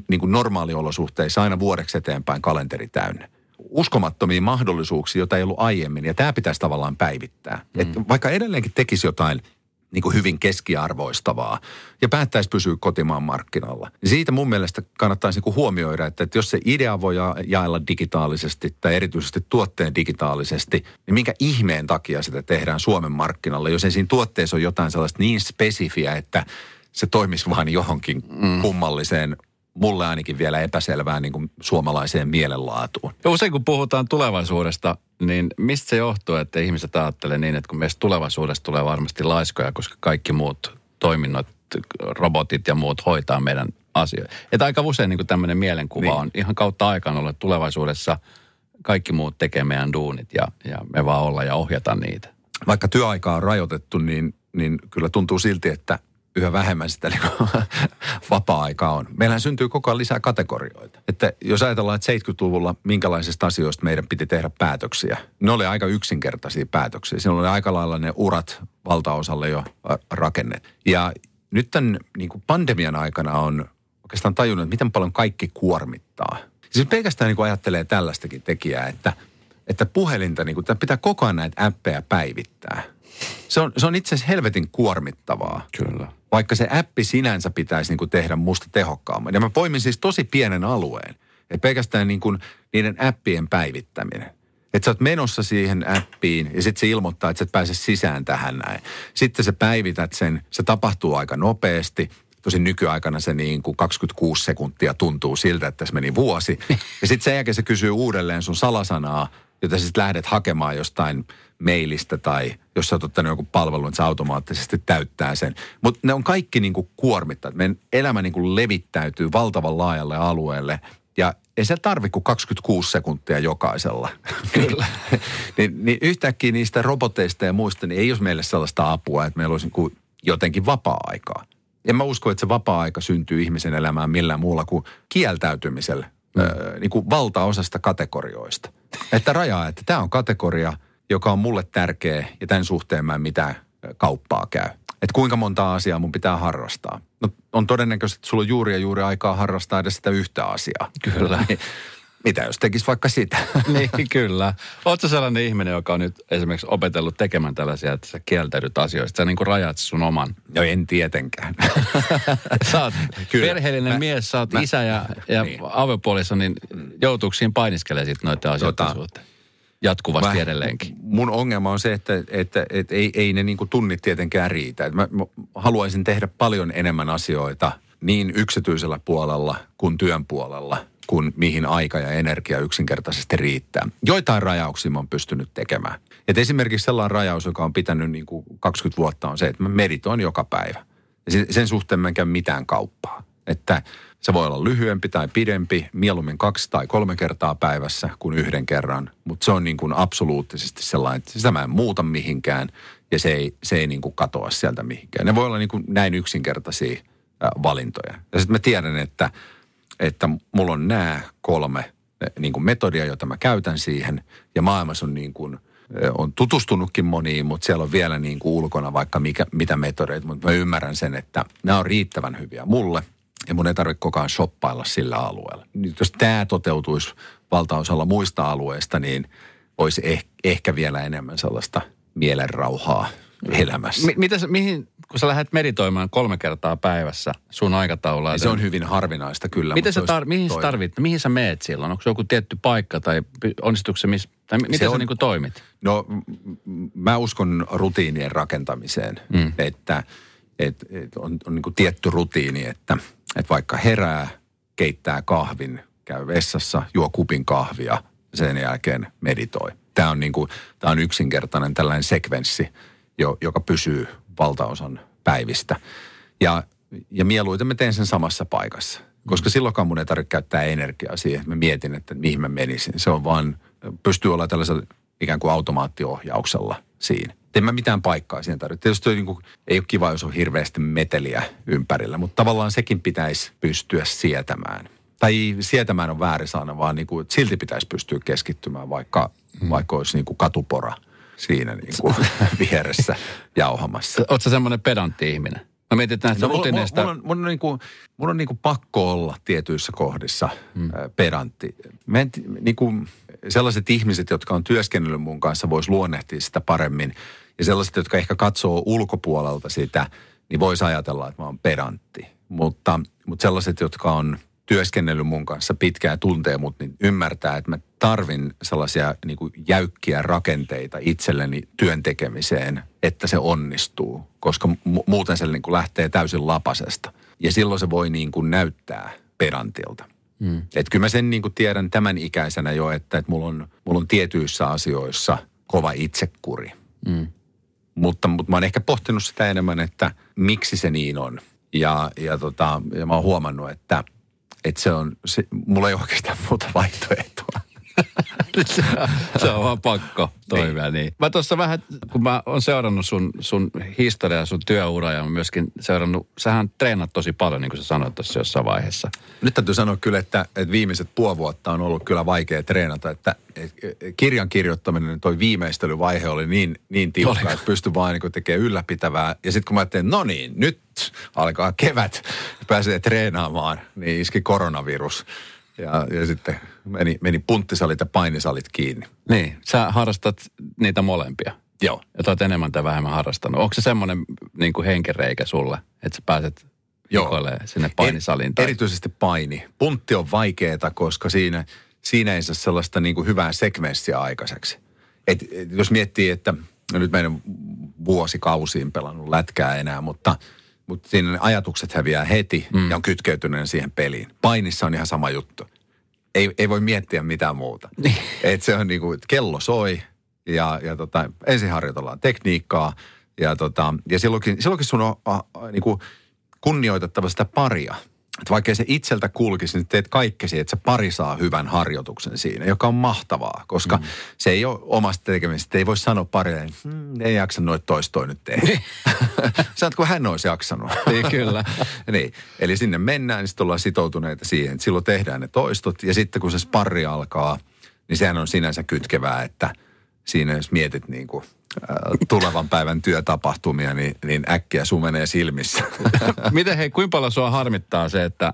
niin kuin normaaliolosuhteissa aina vuodeksi eteenpäin kalenteri täynnä uskomattomia mahdollisuuksia, joita ei ollut aiemmin. Ja tämä pitäisi tavallaan päivittää. Mm. Et vaikka edelleenkin tekisi jotain niin kuin hyvin keskiarvoistavaa ja päättäisi pysyä kotimaan markkinalla. Niin siitä mun mielestä kannattaisi niin kuin huomioida, että, että jos se idea voi jaella digitaalisesti tai erityisesti tuotteen digitaalisesti, niin minkä ihmeen takia sitä tehdään Suomen markkinalle, jos ei siinä tuotteessa ole jotain sellaista niin spesifiä, että se toimisi vain johonkin mm. kummalliseen mulle ainakin vielä epäselvää niin kuin suomalaiseen mielenlaatuun. Ja usein kun puhutaan tulevaisuudesta, niin mistä se johtuu, että ihmiset ajattelee niin, että kun meistä tulevaisuudesta tulee varmasti laiskoja, koska kaikki muut toiminnot, robotit ja muut hoitaa meidän asioita. Että aika usein niin tämmöinen mielenkuva niin. on ihan kautta aikaan olla tulevaisuudessa kaikki muut tekee meidän duunit ja, ja me vaan olla ja ohjata niitä. Vaikka työaikaa on rajoitettu, niin, niin kyllä tuntuu silti, että – yhä vähemmän sitä niin [LAUGHS] vapaa-aikaa on. Meillähän syntyy koko ajan lisää kategorioita. Että jos ajatellaan, että 70-luvulla minkälaisista asioista meidän piti tehdä päätöksiä, ne oli aika yksinkertaisia päätöksiä. Siinä oli aika lailla ne urat valtaosalle jo rakennettu. Ja nyt tämän niin kuin pandemian aikana on oikeastaan tajunnut, että miten paljon kaikki kuormittaa. Siis pelkästään niin kuin ajattelee tällaistakin tekijää, että, että puhelinta, niin kuin, pitää koko ajan näitä appeja päivittää. Se on, se on itse asiassa helvetin kuormittavaa. Kyllä vaikka se appi sinänsä pitäisi niin kuin tehdä musta tehokkaamman. Ja mä poimin siis tosi pienen alueen. Että pelkästään niin kuin niiden appien päivittäminen. Että sä oot menossa siihen appiin ja sitten se ilmoittaa, että sä et pääse sisään tähän näin. Sitten sä päivität sen, se tapahtuu aika nopeasti. Tosin nykyaikana se niin kuin 26 sekuntia tuntuu siltä, että tässä meni vuosi. [LAUGHS] Ja sitten sen jälkeen se kysyy uudelleen sun salasanaa, jota sitten lähdet hakemaan jostain mailista tai jos sä oot ottanut joku palvelu, että se automaattisesti täyttää sen. Mutta ne on kaikki niin kuin kuormittaa. Meidän elämä niin kuin levittäytyy valtavan laajalle alueelle ja ei se tarvi kuin 26 sekuntia jokaisella. [LAUGHS] Kyllä. [LAUGHS] niin, niin yhtäkkiä niistä roboteista ja muista, niin ei ole meille sellaista apua, että meillä olisi niin kuin jotenkin vapaa-aikaa. En mä usko, että se vapaa-aika syntyy ihmisen elämään millään muulla kuin kieltäytymisellä. Mm. Öö, niin kuin valtaosasta kategorioista. Että rajaa, että tämä on kategoria – joka on mulle tärkeä ja tämän suhteen mä en mitään kauppaa käy. Että kuinka monta asiaa mun pitää harrastaa. No on todennäköistä, että sulla on juuri ja juuri aikaa harrastaa edes sitä yhtä asiaa. Kyllä. Niin, mitä jos tekisi vaikka sitä? [LAUGHS] niin, kyllä. Oletko sellainen ihminen, joka on nyt esimerkiksi opetellut tekemään tällaisia, että sä kieltäydyt asioista? Sä niin kuin rajat sun oman. No en tietenkään. [LAUGHS] sä oot [LAUGHS] kyllä. perheellinen mä, mies, sä oot mä, isä ja, ja niin. avopuolissa, niin joutuuksiin painiskelee sitten noiden asioiden tota, suhteen jatkuvasti mä, edelleenkin. Mun ongelma on se, että, että, että ei, ei ne niin kuin tunnit tietenkään riitä. Mä, mä haluaisin tehdä paljon enemmän asioita niin yksityisellä puolella kuin työn puolella, kuin mihin aika ja energia yksinkertaisesti riittää. Joitain rajauksia mä oon pystynyt tekemään. Et esimerkiksi sellainen rajaus, joka on pitänyt niin kuin 20 vuotta, on se, että mä meditoin joka päivä. Ja sen suhteen mä en käy mitään kauppaa. Että se voi olla lyhyempi tai pidempi, mieluummin kaksi tai kolme kertaa päivässä kuin yhden kerran. Mutta se on niin kuin absoluuttisesti sellainen, että sitä mä en muuta mihinkään ja se ei, se ei niin kuin katoa sieltä mihinkään. Ne voi olla niin kuin näin yksinkertaisia valintoja. Ja sitten mä tiedän, että, että mulla on nämä kolme niin kuin metodia, jota mä käytän siihen. Ja maailmassa on niin kuin, on tutustunutkin moniin, mutta siellä on vielä niin kuin ulkona vaikka mikä, mitä metodeita. Mutta mä ymmärrän sen, että nämä on riittävän hyviä mulle ja mun ei tarvitse koko ajan shoppailla sillä alueella. Nyt jos tämä toteutuisi valtaosalla muista alueista, niin olisi eh, ehkä vielä enemmän sellaista mielenrauhaa elämässä. M- mitä sä, mihin, kun sä lähdet meditoimaan kolme kertaa päivässä sun aikataululla? Niin se on hyvin harvinaista kyllä. Mitä sä tar- mihin sä tarvit? Mihin sä meet silloin? Onko se joku tietty paikka tai onnistuuko se, mis, tai miten se sä on, niin toimit? No mä uskon rutiinien rakentamiseen, mm. että et, et on, on niin tietty rutiini, että, että vaikka herää, keittää kahvin, käy vessassa, juo kupin kahvia, sen jälkeen meditoi. Tämä on, niin kuin, tämä on yksinkertainen tällainen sekvenssi, jo, joka pysyy valtaosan päivistä. Ja, ja mieluiten mä teen sen samassa paikassa. Koska mm. silloinkaan mun ei tarvitse käyttää energiaa siihen, että mä mietin, että mihin mä menisin. Se on vaan, pystyy olla tällaisella ikään kuin automaattiohjauksella siinä. En mä mitään paikkaa siihen tarvitse. Tietysti niin kuin, ei ole kiva, jos on hirveästi meteliä ympärillä, mutta tavallaan sekin pitäisi pystyä sietämään. Tai sietämään on väärin sana, vaan niin kuin, silti pitäisi pystyä keskittymään, vaikka, hmm. vaikka olisi niin kuin katupora – siinä niin kuin [LAUGHS] vieressä jauhamassa. Oletko semmoinen pedantti ihminen? Mä mietin näistä no, rutiineista. Mulla, mulla, on, mulla on, niin kuin, mulla on niin kuin pakko olla tietyissä kohdissa hmm. pedantti. en, niin kuin, sellaiset ihmiset, jotka on työskennellyt mun kanssa, vois luonnehtia sitä paremmin. Ja sellaiset, jotka ehkä katsoo ulkopuolelta sitä, niin voisi ajatella, että mä oon pedantti. Mutta, mutta sellaiset, jotka on työskennellyt mun kanssa pitkään tuntee mut, niin ymmärtää, että mä tarvin sellaisia niin kuin jäykkiä rakenteita itselleni työn tekemiseen, että se onnistuu, koska mu- muuten se niin kuin lähtee täysin lapasesta. Ja silloin se voi niin kuin näyttää pedantilta. Mm. Että kyllä mä sen niin kuin tiedän tämän ikäisenä jo, että, että mulla, on, mulla on tietyissä asioissa kova itsekuri. Mm. Mutta, mutta mä oon ehkä pohtinut sitä enemmän, että miksi se niin on. Ja, ja, tota, ja mä oon huomannut, että, että se on, se, mulla ei oikeastaan muuta vaihtoehtoa [LAUGHS] se, on vaan pakko toimia niin. niin. Mä tuossa vähän, kun mä oon seurannut sun, sun historiaa, sun työura ja myöskin seurannut, sähän treenat tosi paljon, niin kuin sä sanoit tuossa jossain vaiheessa. Nyt täytyy sanoa kyllä, että, että viimeiset puoli vuotta on ollut kyllä vaikea treenata, että kirjan kirjoittaminen, toi viimeistelyvaihe oli niin, niin tiukka, että pystyi vain niin tekemään ylläpitävää. Ja sitten kun mä ajattelin, no niin, nyt alkaa kevät, pääsee treenaamaan, niin iski koronavirus. Ja, ja sitten meni, meni punttisalit ja painisalit kiinni. Niin, sä harrastat niitä molempia. Joo. Ja oot enemmän tai vähemmän harrastanut. Onko se semmoinen niin kuin henkereikä sulle, että sä pääset Joo. sinne painisaliin? Tai... Erityisesti paini. Puntti on vaikeeta, koska siinä, siinä ei saa sellaista niin kuin hyvää sekvenssiä aikaiseksi. Et, et jos miettii, että no nyt meidän vuosikausiin pelannut lätkää enää, mutta, mutta siinä ajatukset häviää heti mm. ja on kytkeytyneen siihen peliin. Painissa on ihan sama juttu ei, ei voi miettiä mitään muuta. [LAUGHS] Niin. Et se on niin kuin, kello soi ja, ja tota, ensin harjoitellaan tekniikkaa ja, tota, ja silloinkin, silloinkin sun on a, a, niin kuin kunnioitettava sitä paria – että vaikka se itseltä kulkisi, niin teet kaikkesi, että se pari saa hyvän harjoituksen siinä, joka on mahtavaa, koska mm. se ei ole omasta tekemistä. Ei voi sanoa parille, hmm, ei jaksa noita toistoa nyt tehdä. Niin. [LAUGHS] Sä kun hän olisi jaksanut. [LAUGHS] niin, kyllä. [LAUGHS] niin. Eli sinne mennään, niin sitten ollaan sitoutuneita siihen, että silloin tehdään ne toistot. Ja sitten kun se sparri alkaa, niin sehän on sinänsä kytkevää, että siinä jos mietit niin kuin – tulevan päivän työtapahtumia, niin, niin äkkiä sumenee silmissä. [LAUGHS] Miten hei, kuinka paljon sua harmittaa se, että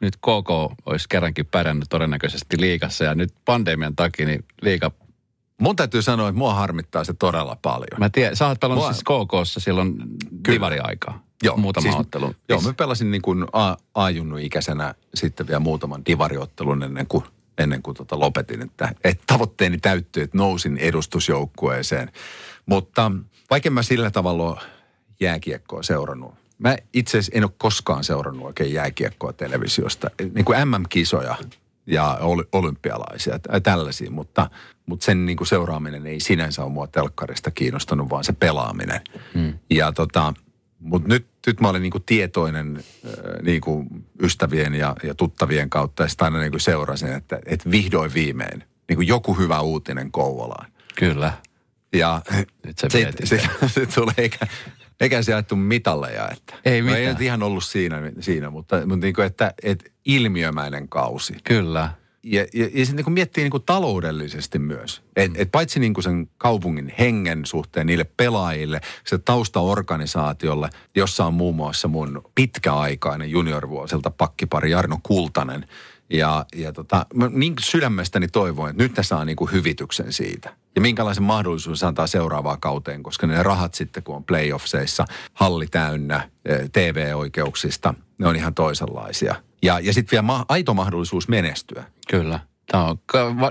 nyt KK olisi kerrankin pärjännyt todennäköisesti liikassa ja nyt pandemian takia niin liika... Mun täytyy sanoa, että mua harmittaa se todella paljon. Mä tiedän, sä oot pelannut mua... siis KKssa silloin divariaikaa. Joo, muutama siis, ottelu. Joo, mä pelasin niin kuin A-junnu-ikäisenä sitten vielä muutaman divariottelun ennen kuin ennen kuin tota lopetin, että, että tavoitteeni täyttyi, että nousin edustusjoukkueeseen. Mutta vaikka mä sillä tavalla jääkiekkoa seurannut. Mä itse asiassa en ole koskaan seurannut oikein jääkiekkoa televisiosta. Niin kuin MM-kisoja ja olympialaisia ja tällaisia, mutta, mutta sen niin kuin seuraaminen ei sinänsä ole mua telkkarista kiinnostanut, vaan se pelaaminen. Hmm. Ja tota, Mutta nyt, nyt mä olin niinku tietoinen äh, niinku ystävien ja, ja tuttavien kautta ja sitten aina niinku seurasin, että, että vihdoin viimein niinku joku hyvä uutinen Kouvolaan. Kyllä. Ja Nyt sä sit, sit, sit tulee eikä, eikä se jaettu mitalleja. Että, Ei No ei mitään. nyt ihan ollut siinä, siinä mutta, mutta niinku, että, että ilmiömäinen kausi. Kyllä. Ja, ja, ja sitten niin miettii niin kuin taloudellisesti myös. Et, et paitsi niin kuin sen kaupungin hengen suhteen niille pelaajille, se taustaorganisaatiolle, jossa on muun muassa mun pitkäaikainen juniorvuosilta pakkipari Jarno Kultanen. Ja, ja tota, mä niin sydämestäni toivoin, että nyt ne saa niin kuin hyvityksen siitä. Ja minkälaisen mahdollisuuden se antaa seuraavaan kauteen, koska ne rahat sitten, kun on playoffseissa, halli täynnä eh, TV-oikeuksista, ne on ihan toisenlaisia. Ja, ja sitten vielä ma- aito mahdollisuus menestyä. Kyllä. Tämä on,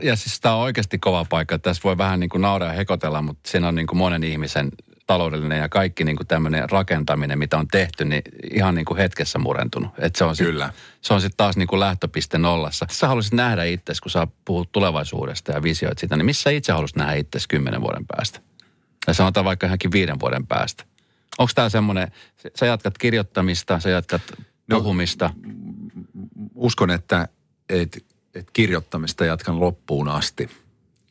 ja siis tämä on oikeasti kova paikka. Tässä voi vähän niin kuin nauraa ja hekotella, mutta siinä on niin kuin monen ihmisen taloudellinen ja kaikki niin kuin tämmöinen rakentaminen, mitä on tehty, niin ihan niin kuin hetkessä murentunut. Et se on sit, Kyllä. Se on sitten taas niin kuin lähtöpiste nollassa. Sä haluaisit nähdä itsesi, kun sä puhut tulevaisuudesta ja visioit sitä, niin missä itse haluaisit nähdä itsesi kymmenen vuoden päästä? Ja sanotaan vaikka ihan viiden vuoden päästä. Onko tämä semmoinen, sä jatkat kirjoittamista, sä jatkat No, puhumista. Uskon, että et, et kirjoittamista jatkan loppuun asti.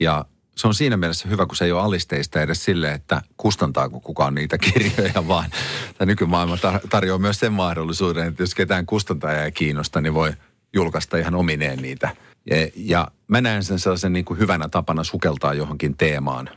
Ja se on siinä mielessä hyvä, kun se ei ole alisteista edes sille, että kustantaako kukaan niitä kirjoja, [LAUGHS] vaan tämä nykymaailma tar- tarjoaa myös sen mahdollisuuden, että jos ketään kustantaja ei kiinnosta, niin voi julkaista ihan omineen niitä. Ja, ja mä näen sen sellaisen niin kuin hyvänä tapana sukeltaa johonkin teemaan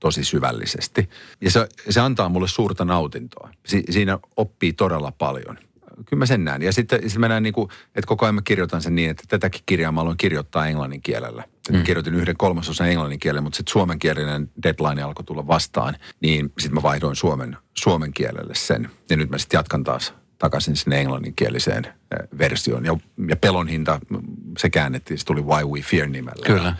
tosi syvällisesti. Ja se, se antaa mulle suurta nautintoa. Si, siinä oppii todella paljon. Kyllä mä sen näen. Ja sitten, sitten mä näen, niin kuin, että koko ajan mä kirjoitan sen niin, että tätäkin kirjaa mä aloin kirjoittaa englannin kielellä. Mm. Kirjoitin yhden kolmasosan englannin kielellä, mutta sitten suomenkielinen deadline alkoi tulla vastaan. Niin sitten mä vaihdoin suomen, suomen kielelle sen. Ja nyt mä sitten jatkan taas takaisin sinne englanninkieliseen äh, versioon. Ja, ja pelon hinta, se käännettiin, se tuli Why We Fear nimellä. Kyllä.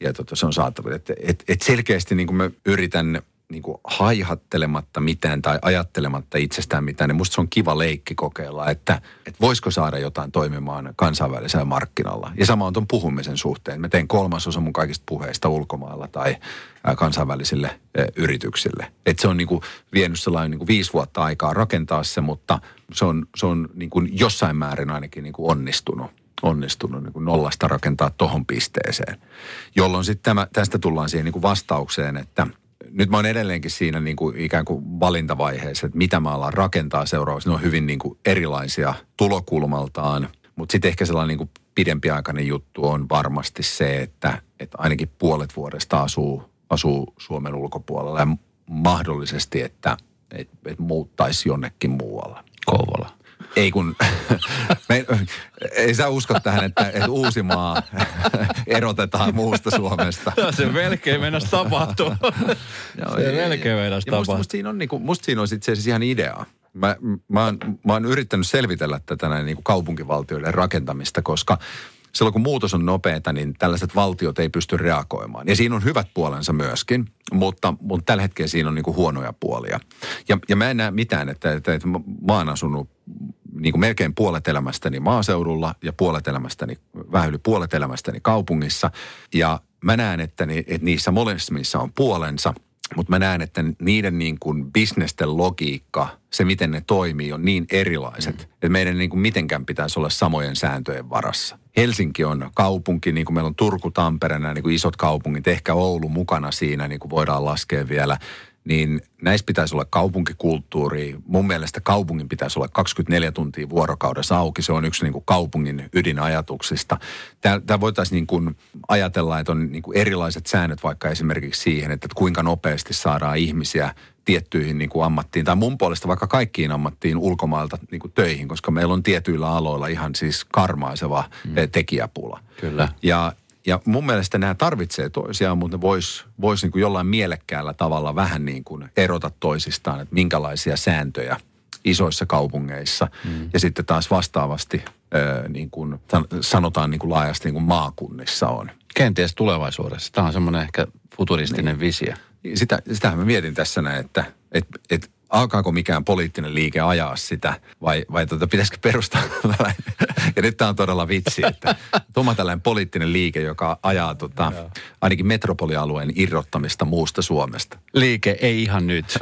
Ja tota, se on saatavilla. Et, et, et selkeästi niin kuin mä yritän niin kuin haihattelematta mitään tai ajattelematta itsestään mitään, niin musta se on kiva leikki kokeilla, että, että voisiko saada jotain toimimaan kansainvälisellä markkinalla. Ja sama on tuon puhumisen suhteen. Mä teen kolmasosa mun kaikista puheista ulkomailla tai kansainvälisille yrityksille. Että se on niin kuin vienyt sellainen niin kuin viisi vuotta aikaa rakentaa se, mutta se on, se on niin kuin jossain määrin ainakin niin kuin onnistunut onnistunut niin kuin nollasta rakentaa tohon pisteeseen. Jolloin sitten tästä tullaan siihen niin kuin vastaukseen, että nyt mä oon edelleenkin siinä niin kuin ikään kuin valintavaiheessa, että mitä mä alan rakentaa seuraavaksi. Ne on hyvin niin kuin erilaisia tulokulmaltaan, mutta sitten ehkä sellainen niin kuin pidempiaikainen juttu on varmasti se, että, että ainakin puolet vuodesta asuu, asuu Suomen ulkopuolella ja mahdollisesti, että, että, että muuttaisi jonnekin muualle. Kouvola. Ei kun, [LAUGHS] me, ei sä usko tähän, että, että Uusimaa [LAUGHS] erotetaan muusta Suomesta. [LAUGHS] Se melkein mennäs tapahtua. se melkein mennäs Ja musta, siinä on, niinku, musta siinä on itse asiassa ihan idea. Mä, mä, oon, mä oon yrittänyt selvitellä tätä näin niinku kaupunkivaltioiden rakentamista, koska silloin kun muutos on nopeata, niin tällaiset valtiot ei pysty reagoimaan. Ja siinä on hyvät puolensa myöskin, mutta, mutta tällä hetkellä siinä on niinku huonoja puolia. Ja, ja mä en näe mitään, että, että, että mä oon asunut niin kuin melkein puolet elämästäni maaseudulla ja puolet elämästäni, vähän yli puolet elämästäni kaupungissa. Ja mä näen, että, ni, että niissä molemmissa on puolensa, mutta mä näen, että niiden niin kuin bisnesten logiikka, se miten ne toimii, on niin erilaiset, mm. että meidän ei niin kuin mitenkään pitäisi olla samojen sääntöjen varassa. Helsinki on kaupunki, niin kuin meillä on Turku, Tampere, nämä niin kuin isot kaupungit, ehkä Oulu mukana siinä, niin kuin voidaan laskea vielä niin näissä pitäisi olla kaupunkikulttuuri. Mun mielestä kaupungin pitäisi olla 24 tuntia vuorokaudessa auki. Se on yksi niin kuin kaupungin ydinajatuksista. Tämä voitaisiin niin kuin ajatella, että on niin kuin erilaiset säännöt vaikka esimerkiksi siihen, että kuinka nopeasti saadaan ihmisiä tiettyihin niin kuin ammattiin, tai mun puolesta vaikka kaikkiin ammattiin ulkomailta niin kuin töihin, koska meillä on tietyillä aloilla ihan siis karmaiseva mm. tekijäpula. Kyllä. Ja ja mun mielestä nämä tarvitsee toisiaan, mutta ne vois, vois niin kuin jollain mielekkäällä tavalla vähän niin kuin erota toisistaan, että minkälaisia sääntöjä isoissa kaupungeissa mm. ja sitten taas vastaavasti ö, niin kuin sanotaan niin kuin laajasti niin kuin maakunnissa on. Kenties tulevaisuudessa. Tämä on semmoinen ehkä futuristinen niin. visio. Sitä, sitähän mä mietin tässä näin, että et, et alkaako mikään poliittinen liike ajaa sitä vai, vai tuota, pitäisikö perustaa [LAUGHS] ja nyt tämä on todella vitsi, että tuoma tällainen poliittinen liike, joka ajaa tota, ainakin metropolialueen irrottamista muusta Suomesta. Liike ei ihan nyt.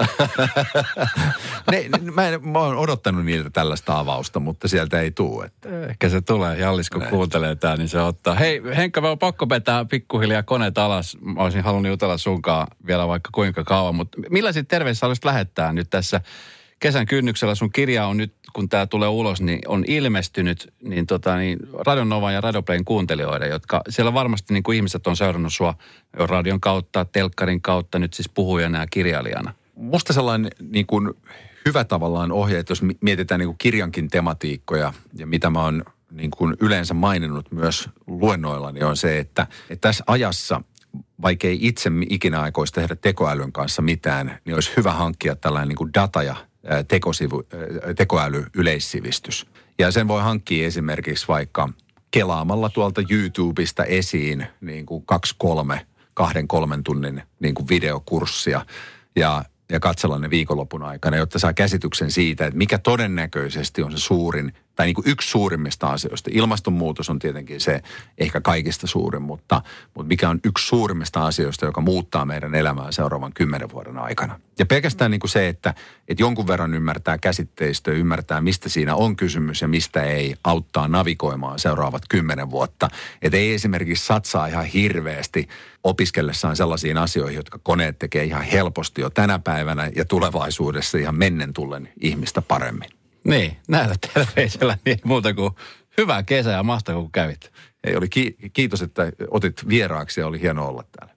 ne, [LAUGHS] ne, mä, en, mä oon odottanut niiltä tällaista avausta, mutta sieltä ei tule. Että. Ehkä se tulee. Jallis, kun Näin. kuuntelee tämä, niin se ottaa. Hei Henkka, mä oon pakko vetää pikkuhiljaa koneet alas. Mä olisin halunnut jutella sunkaan vielä vaikka kuinka kauan, mutta millaisia terveisiä haluaisit lähettää nyt tässä kesän kynnyksellä? Sun kirja on nyt, kun tämä tulee ulos, niin on ilmestynyt niin, tota, niin Radionovan ja Radioplayn kuuntelijoiden, jotka siellä varmasti niin kuin ihmiset on seurannut sua radion kautta, telkkarin kautta, nyt siis puhujana ja kirjailijana. Musta sellainen niin kuin hyvä tavallaan ohje, että jos mietitään niin kuin kirjankin tematiikkoja ja mitä mä oon niin kuin yleensä maininnut myös luennoilla, niin on se, että, että tässä ajassa vaikka ei itse ikinä aikoisi tehdä tekoälyn kanssa mitään, niin olisi hyvä hankkia tällainen niin kuin data- ja tekosivu, tekoäly-yleissivistys. Ja sen voi hankkia esimerkiksi vaikka kelaamalla tuolta YouTubesta esiin niin kuin kaksi, kolme, kahden, kolmen tunnin niin kuin videokurssia. Ja ja katsella ne viikonlopun aikana, jotta saa käsityksen siitä, että mikä todennäköisesti on se suurin tai niin kuin yksi suurimmista asioista. Ilmastonmuutos on tietenkin se ehkä kaikista suurin, mutta, mutta mikä on yksi suurimmista asioista, joka muuttaa meidän elämää seuraavan kymmenen vuoden aikana. Ja pelkästään niin kuin se, että, että jonkun verran ymmärtää käsitteistöä, ymmärtää mistä siinä on kysymys ja mistä ei, auttaa navigoimaan seuraavat kymmenen vuotta. Että ei esimerkiksi satsaa ihan hirveästi opiskellessaan sellaisiin asioihin, jotka koneet tekee ihan helposti jo tänä päivänä ja tulevaisuudessa ihan mennen tullen ihmistä paremmin. Niin, näillä terveisellä niin muuta kuin hyvää kesää ja mahtavaa kun kävit. Ei, oli ki- kiitos, että otit vieraaksi ja oli hieno olla täällä.